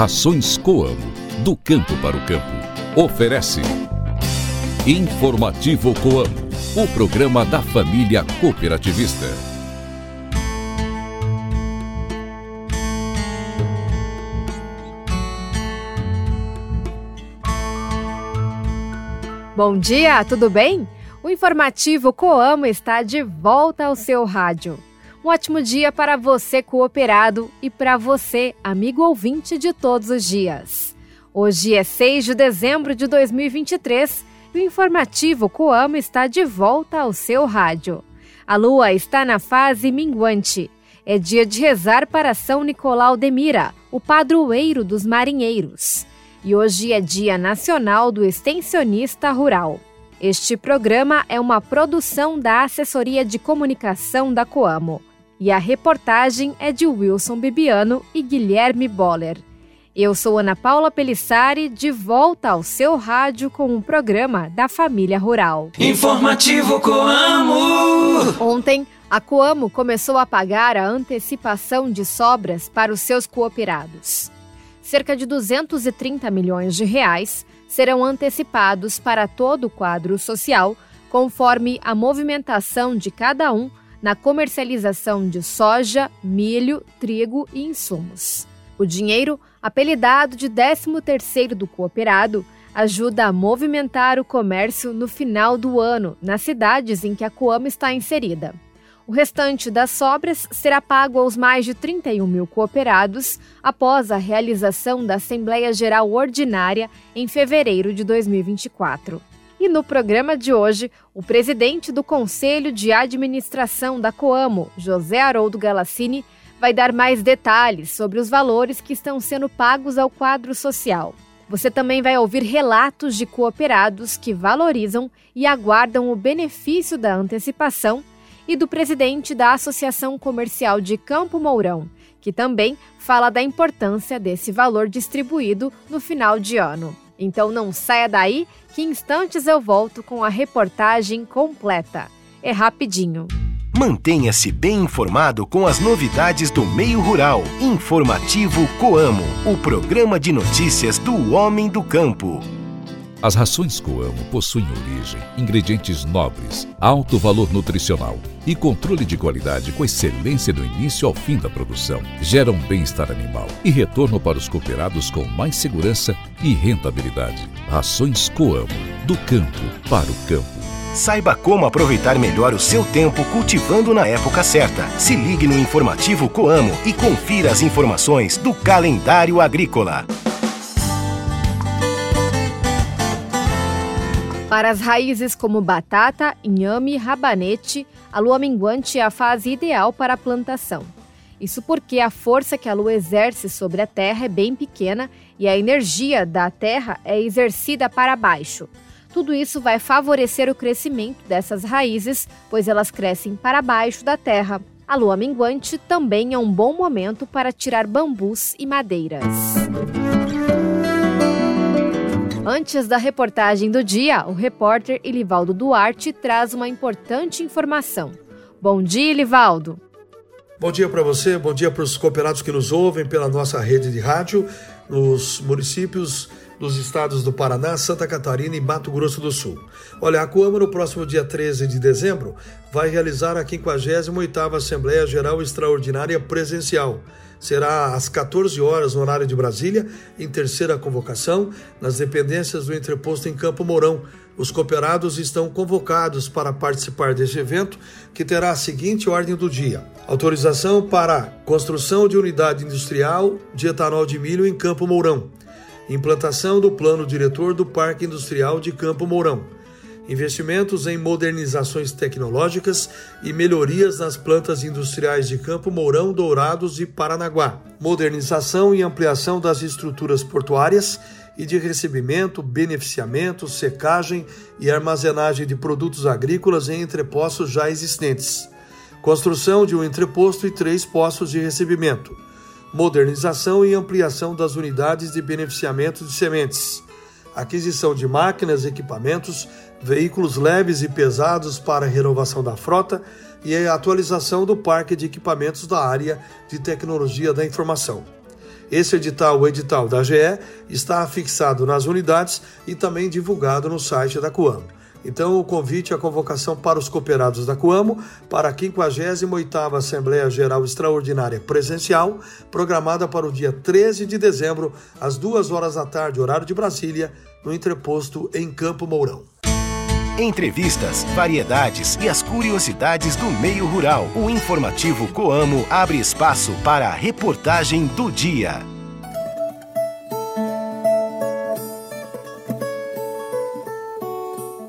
Rações Coamo, do campo para o campo. Oferece. Informativo Coamo, o programa da família cooperativista. Bom dia, tudo bem? O informativo Coamo está de volta ao seu rádio. Um ótimo dia para você, cooperado, e para você, amigo ouvinte de todos os dias. Hoje é 6 de dezembro de 2023 e o informativo Coamo está de volta ao seu rádio. A lua está na fase minguante. É dia de rezar para São Nicolau de Mira, o padroeiro dos marinheiros. E hoje é Dia Nacional do Extensionista Rural. Este programa é uma produção da Assessoria de Comunicação da Coamo e a reportagem é de Wilson Bibiano e Guilherme Boller. Eu sou Ana Paula Pelissari, de volta ao seu rádio com o programa da Família Rural. Informativo Coamo! Ontem, a Coamo começou a pagar a antecipação de sobras para os seus cooperados. Cerca de 230 milhões de reais serão antecipados para todo o quadro social, conforme a movimentação de cada um na comercialização de soja, milho, trigo e insumos. O dinheiro, apelidado de 13º do cooperado, ajuda a movimentar o comércio no final do ano nas cidades em que a Coamo está inserida. O restante das sobras será pago aos mais de 31 mil cooperados após a realização da Assembleia Geral Ordinária em fevereiro de 2024. E no programa de hoje, o presidente do Conselho de Administração da Coamo, José Haroldo Galassini, vai dar mais detalhes sobre os valores que estão sendo pagos ao quadro social. Você também vai ouvir relatos de cooperados que valorizam e aguardam o benefício da antecipação e do presidente da Associação Comercial de Campo Mourão, que também fala da importância desse valor distribuído no final de ano. Então não saia daí, que instantes eu volto com a reportagem completa. É rapidinho. Mantenha-se bem informado com as novidades do meio rural. Informativo Coamo, o programa de notícias do homem do campo. As rações Coamo possuem origem, ingredientes nobres, alto valor nutricional e controle de qualidade com excelência do início ao fim da produção. Geram bem-estar animal e retorno para os cooperados com mais segurança e rentabilidade. Rações Coamo, do campo para o campo. Saiba como aproveitar melhor o seu tempo cultivando na época certa. Se ligue no informativo Coamo e confira as informações do calendário agrícola. Para as raízes como batata, inhame, rabanete, a lua minguante é a fase ideal para a plantação. Isso porque a força que a lua exerce sobre a terra é bem pequena e a energia da terra é exercida para baixo. Tudo isso vai favorecer o crescimento dessas raízes, pois elas crescem para baixo da terra. A lua minguante também é um bom momento para tirar bambus e madeiras. Antes da reportagem do dia, o repórter Ilivaldo Duarte traz uma importante informação. Bom dia, Ilivaldo. Bom dia para você, bom dia para os cooperados que nos ouvem pela nossa rede de rádio nos municípios dos estados do Paraná, Santa Catarina e Mato Grosso do Sul. Olha, a Coama no próximo dia 13 de dezembro vai realizar a 58ª Assembleia Geral Extraordinária Presencial será às 14 horas no horário de Brasília, em terceira convocação, nas dependências do entreposto em Campo Mourão. Os cooperados estão convocados para participar deste evento, que terá a seguinte ordem do dia: autorização para construção de unidade industrial de etanol de milho em Campo Mourão, implantação do plano diretor do Parque Industrial de Campo Mourão. Investimentos em modernizações tecnológicas e melhorias nas plantas industriais de Campo Mourão, Dourados e Paranaguá, modernização e ampliação das estruturas portuárias e de recebimento, beneficiamento, secagem e armazenagem de produtos agrícolas em entrepostos já existentes, construção de um entreposto e três postos de recebimento, modernização e ampliação das unidades de beneficiamento de sementes aquisição de máquinas, equipamentos, veículos leves e pesados para renovação da frota e a atualização do parque de equipamentos da área de tecnologia da informação. Esse edital, o edital da GE, está fixado nas unidades e também divulgado no site da Coamo. Então, o convite a convocação para os cooperados da Coamo para a 58ª Assembleia Geral Extraordinária Presencial, programada para o dia 13 de dezembro, às 2 horas da tarde, horário de Brasília, no entreposto em Campo Mourão. Entrevistas, variedades e as curiosidades do meio rural. O informativo Coamo abre espaço para a reportagem do dia.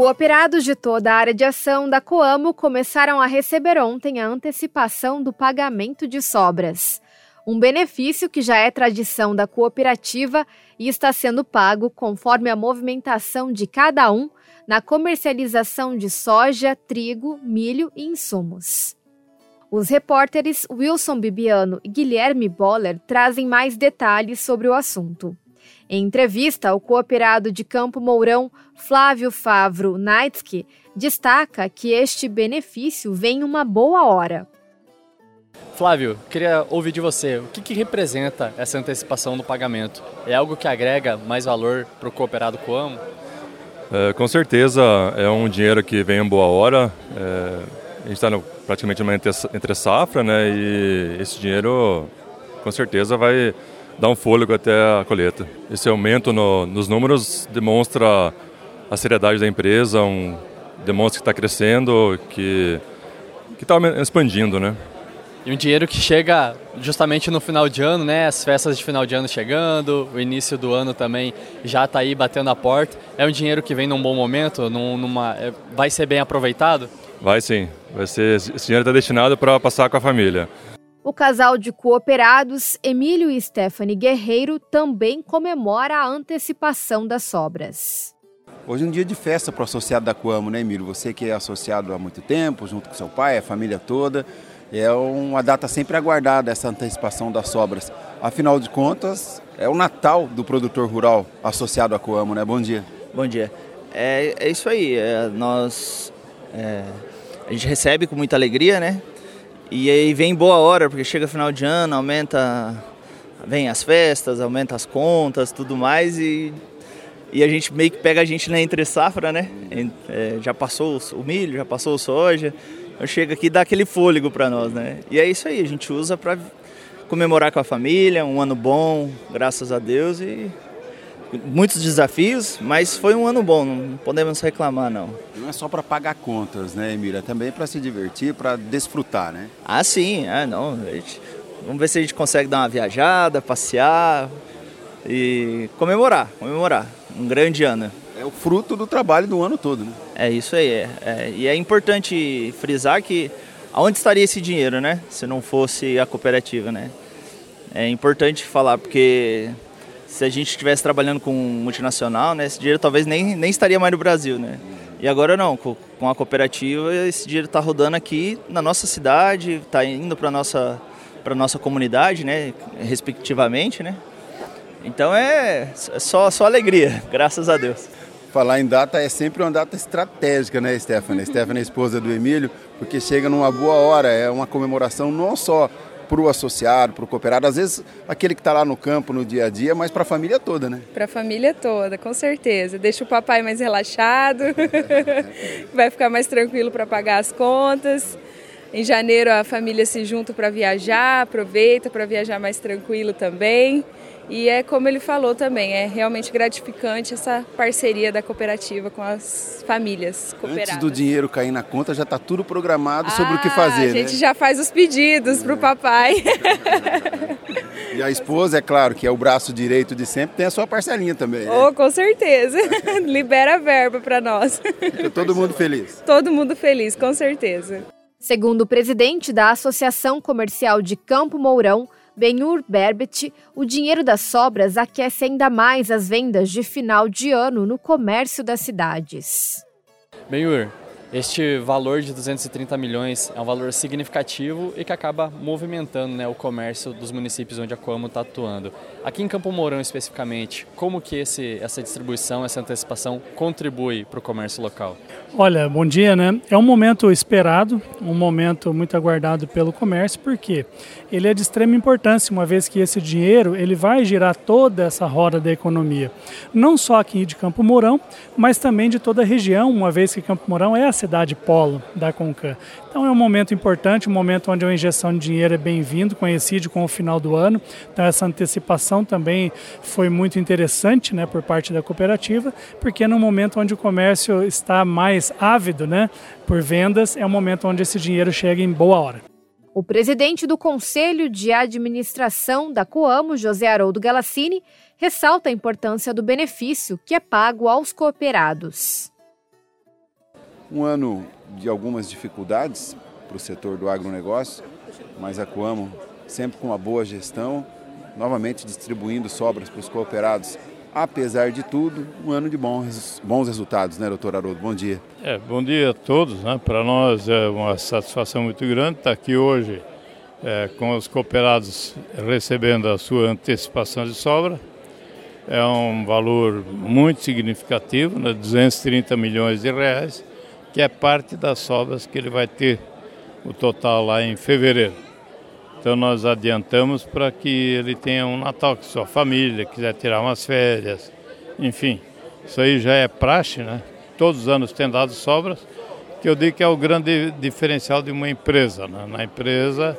Cooperados de toda a área de ação da Coamo começaram a receber ontem a antecipação do pagamento de sobras. Um benefício que já é tradição da cooperativa e está sendo pago conforme a movimentação de cada um na comercialização de soja, trigo, milho e insumos. Os repórteres Wilson Bibiano e Guilherme Boller trazem mais detalhes sobre o assunto. Em entrevista, o cooperado de Campo Mourão, Flávio Favro Naitsky, destaca que este benefício vem uma boa hora. Flávio, queria ouvir de você, o que, que representa essa antecipação do pagamento? É algo que agrega mais valor para o cooperado Coamo? É, com certeza é um dinheiro que vem em boa hora. É, a gente está praticamente numa entre safra, né? E esse dinheiro com certeza vai dar um fôlego até a colheita. Esse aumento no, nos números demonstra a seriedade da empresa, um, demonstra que está crescendo, que está expandindo, né? E um dinheiro que chega justamente no final de ano, né? As festas de final de ano chegando, o início do ano também já está aí batendo a porta. É um dinheiro que vem num bom momento, num, numa, é, vai ser bem aproveitado? Vai sim, vai ser. Esse dinheiro está destinado para passar com a família. O casal de cooperados, Emílio e Stephanie Guerreiro, também comemora a antecipação das sobras. Hoje é um dia de festa para o associado da Coamo, né, Emílio? Você que é associado há muito tempo, junto com seu pai, a família toda. É uma data sempre aguardada essa antecipação das sobras. Afinal de contas, é o Natal do produtor rural associado à Coamo, né? Bom dia. Bom dia. É, é isso aí. É, nós é, a gente recebe com muita alegria, né? E aí vem boa hora, porque chega final de ano, aumenta, vem as festas, aumenta as contas, tudo mais e, e a gente meio que pega a gente na entre safra, né? É, já passou o milho, já passou o soja, então chega aqui e dá aquele fôlego para nós, né? E é isso aí, a gente usa para comemorar com a família, um ano bom, graças a Deus e muitos desafios, mas foi um ano bom, não podemos reclamar não. Não é só para pagar contas, né, Emília? É também para se divertir, para desfrutar, né? Ah, sim, é, não. Gente, vamos ver se a gente consegue dar uma viajada, passear e comemorar, comemorar. Um grande ano. É o fruto do trabalho do ano todo, né? É isso aí, é, é. E é importante frisar que aonde estaria esse dinheiro, né? Se não fosse a cooperativa, né? É importante falar porque se a gente estivesse trabalhando com multinacional, né, esse dinheiro talvez nem, nem estaria mais no Brasil, né? E agora não, com, com a cooperativa esse dinheiro está rodando aqui na nossa cidade, está indo para nossa para nossa comunidade, né, respectivamente, né? Então é, é só só alegria, graças a Deus. Falar em data é sempre uma data estratégica, né, Stephanie? Stephanie é esposa do Emílio, porque chega numa boa hora, é uma comemoração não só para o associado, para o cooperado, às vezes aquele que está lá no campo no dia a dia, mas para a família toda, né? Para a família toda, com certeza. Deixa o papai mais relaxado, vai ficar mais tranquilo para pagar as contas. Em janeiro a família se junta para viajar, aproveita para viajar mais tranquilo também. E é como ele falou também, é realmente gratificante essa parceria da cooperativa com as famílias cooperadas. Antes do dinheiro cair na conta, já está tudo programado ah, sobre o que ah, fazer, A gente né? já faz os pedidos é. para o papai. E a esposa, é claro, que é o braço direito de sempre, tem a sua parcelinha também. Né? Oh, com certeza. Libera a verba para nós. Fica todo mundo feliz. Todo mundo feliz, com certeza. Segundo o presidente da Associação Comercial de Campo Mourão, Benhur Berbet, o dinheiro das sobras aquece ainda mais as vendas de final de ano no comércio das cidades. Benhur, Este valor de 230 milhões é um valor significativo e que acaba movimentando né, o comércio dos municípios onde a Coamo está atuando. Aqui em Campo Mourão especificamente, como que esse, essa distribuição, essa antecipação contribui para o comércio local? Olha, bom dia, né? É um momento esperado, um momento muito aguardado pelo comércio, porque ele é de extrema importância, uma vez que esse dinheiro ele vai girar toda essa roda da economia, não só aqui de Campo Mourão, mas também de toda a região, uma vez que Campo Mourão é a cidade polo da Concan. Então é um momento importante, um momento onde a injeção de dinheiro é bem-vindo, coincide com o final do ano. Então essa antecipação também foi muito interessante, né, por parte da cooperativa, porque no momento onde o comércio está mais ávido, né, por vendas, é um momento onde esse dinheiro chega em boa hora. O presidente do Conselho de Administração da Coamo, José Haroldo Galassini, ressalta a importância do benefício que é pago aos cooperados um ano de algumas dificuldades para o setor do agronegócio, mas a Coamo sempre com uma boa gestão, novamente distribuindo sobras para os cooperados. Apesar de tudo, um ano de bons, bons resultados, né, doutor Haroldo? Bom dia. É, bom dia a todos. Né? Para nós é uma satisfação muito grande estar aqui hoje é, com os cooperados recebendo a sua antecipação de sobra. É um valor muito significativo, né? 230 milhões de reais que é parte das sobras que ele vai ter o total lá em fevereiro. Então nós adiantamos para que ele tenha um Natal com sua família, quiser tirar umas férias, enfim. Isso aí já é praxe, né? Todos os anos tem dado sobras, que eu digo que é o grande diferencial de uma empresa. Né? Na empresa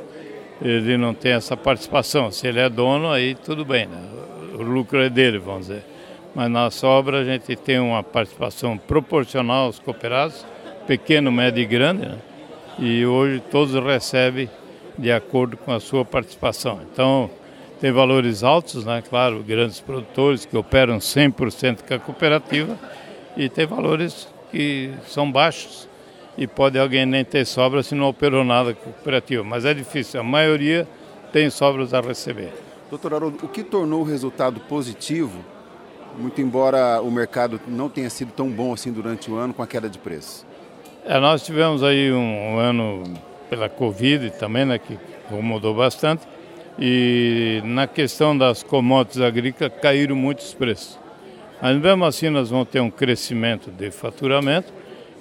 ele não tem essa participação. Se ele é dono, aí tudo bem, né? O lucro é dele, vamos dizer. Mas na sobra a gente tem uma participação proporcional aos cooperados pequeno, médio e grande, né? e hoje todos recebem de acordo com a sua participação. Então, tem valores altos, né? claro, grandes produtores que operam 100% com a cooperativa, e tem valores que são baixos, e pode alguém nem ter sobra se não operou nada com a cooperativa, mas é difícil, a maioria tem sobras a receber. Doutor Haroldo, o que tornou o resultado positivo, muito embora o mercado não tenha sido tão bom assim durante o ano com a queda de preço? É, nós tivemos aí um, um, ano pela Covid também, né, que incomodou bastante. E na questão das commodities agrícolas caíram muitos preços. Mas mesmo assim nós vamos ter um crescimento de faturamento.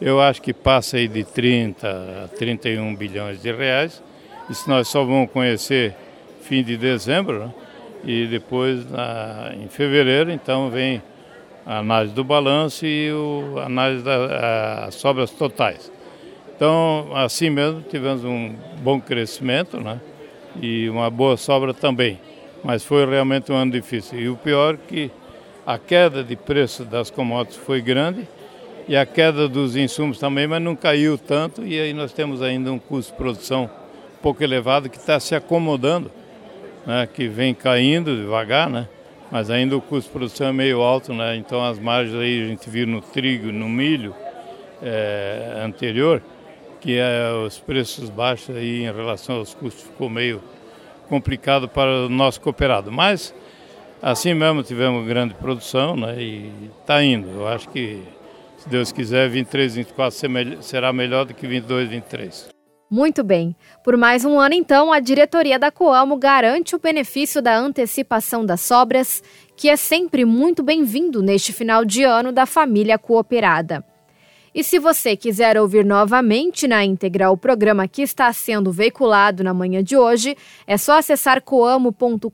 Eu acho que passa aí de 30 a 31 bilhões de reais. Isso nós só vamos conhecer fim de dezembro, né? E depois na, em fevereiro, então vem a análise do balanço e o, a análise das sobras totais. Então, assim mesmo, tivemos um bom crescimento né? e uma boa sobra também. Mas foi realmente um ano difícil. E o pior é que a queda de preço das commodities foi grande e a queda dos insumos também, mas não caiu tanto. E aí nós temos ainda um custo de produção pouco elevado que está se acomodando, né? que vem caindo devagar, né? Mas ainda o custo de produção é meio alto, né? Então as margens aí a gente viu no trigo, no milho é, anterior, que é, os preços baixos aí em relação aos custos ficou meio complicado para o nosso cooperado. Mas assim mesmo tivemos grande produção, né? E está indo. Eu acho que se Deus quiser, 23, 24 será melhor do que 22, 23. Muito bem. Por mais um ano, então, a diretoria da Coamo garante o benefício da antecipação das sobras, que é sempre muito bem-vindo neste final de ano da família cooperada. E se você quiser ouvir novamente na íntegra o programa que está sendo veiculado na manhã de hoje, é só acessar coamo.com.br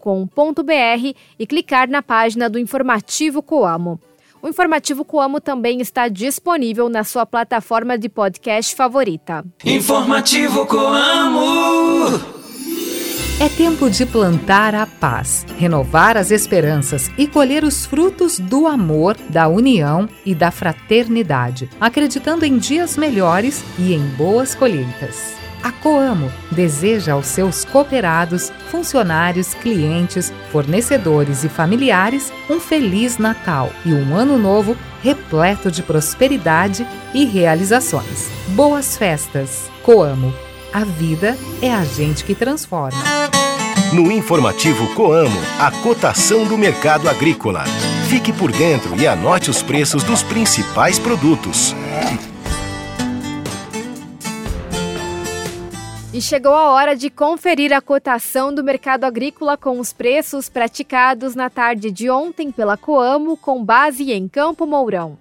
e clicar na página do informativo Coamo. O informativo Coamo também está disponível na sua plataforma de podcast favorita. Informativo Coamo. É tempo de plantar a paz, renovar as esperanças e colher os frutos do amor, da união e da fraternidade, acreditando em dias melhores e em boas colheitas. A Coamo deseja aos seus cooperados, funcionários, clientes, fornecedores e familiares um feliz Natal e um ano novo repleto de prosperidade e realizações. Boas festas! Coamo. A vida é a gente que transforma. No informativo Coamo, a cotação do mercado agrícola. Fique por dentro e anote os preços dos principais produtos. E chegou a hora de conferir a cotação do mercado agrícola com os preços praticados na tarde de ontem pela Coamo, com base em Campo Mourão.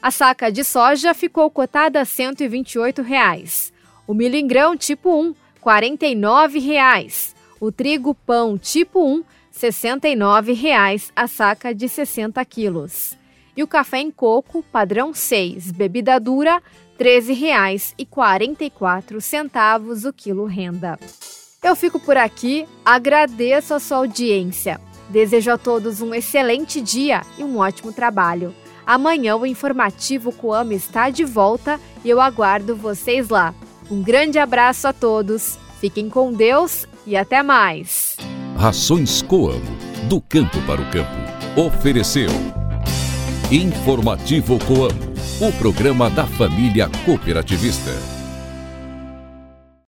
A saca de soja ficou cotada a 128 reais. O milho em grão tipo 1, 49 reais. O trigo pão tipo 1, 69 reais a saca de 60 quilos. E o café em coco padrão 6, bebida dura, R$ 13,44 o quilo renda. Eu fico por aqui, agradeço a sua audiência. Desejo a todos um excelente dia e um ótimo trabalho. Amanhã o informativo Coamo está de volta e eu aguardo vocês lá. Um grande abraço a todos, fiquem com Deus e até mais. Rações Coamo, do campo para o campo. Ofereceu Informativo Coamo, o programa da família cooperativista.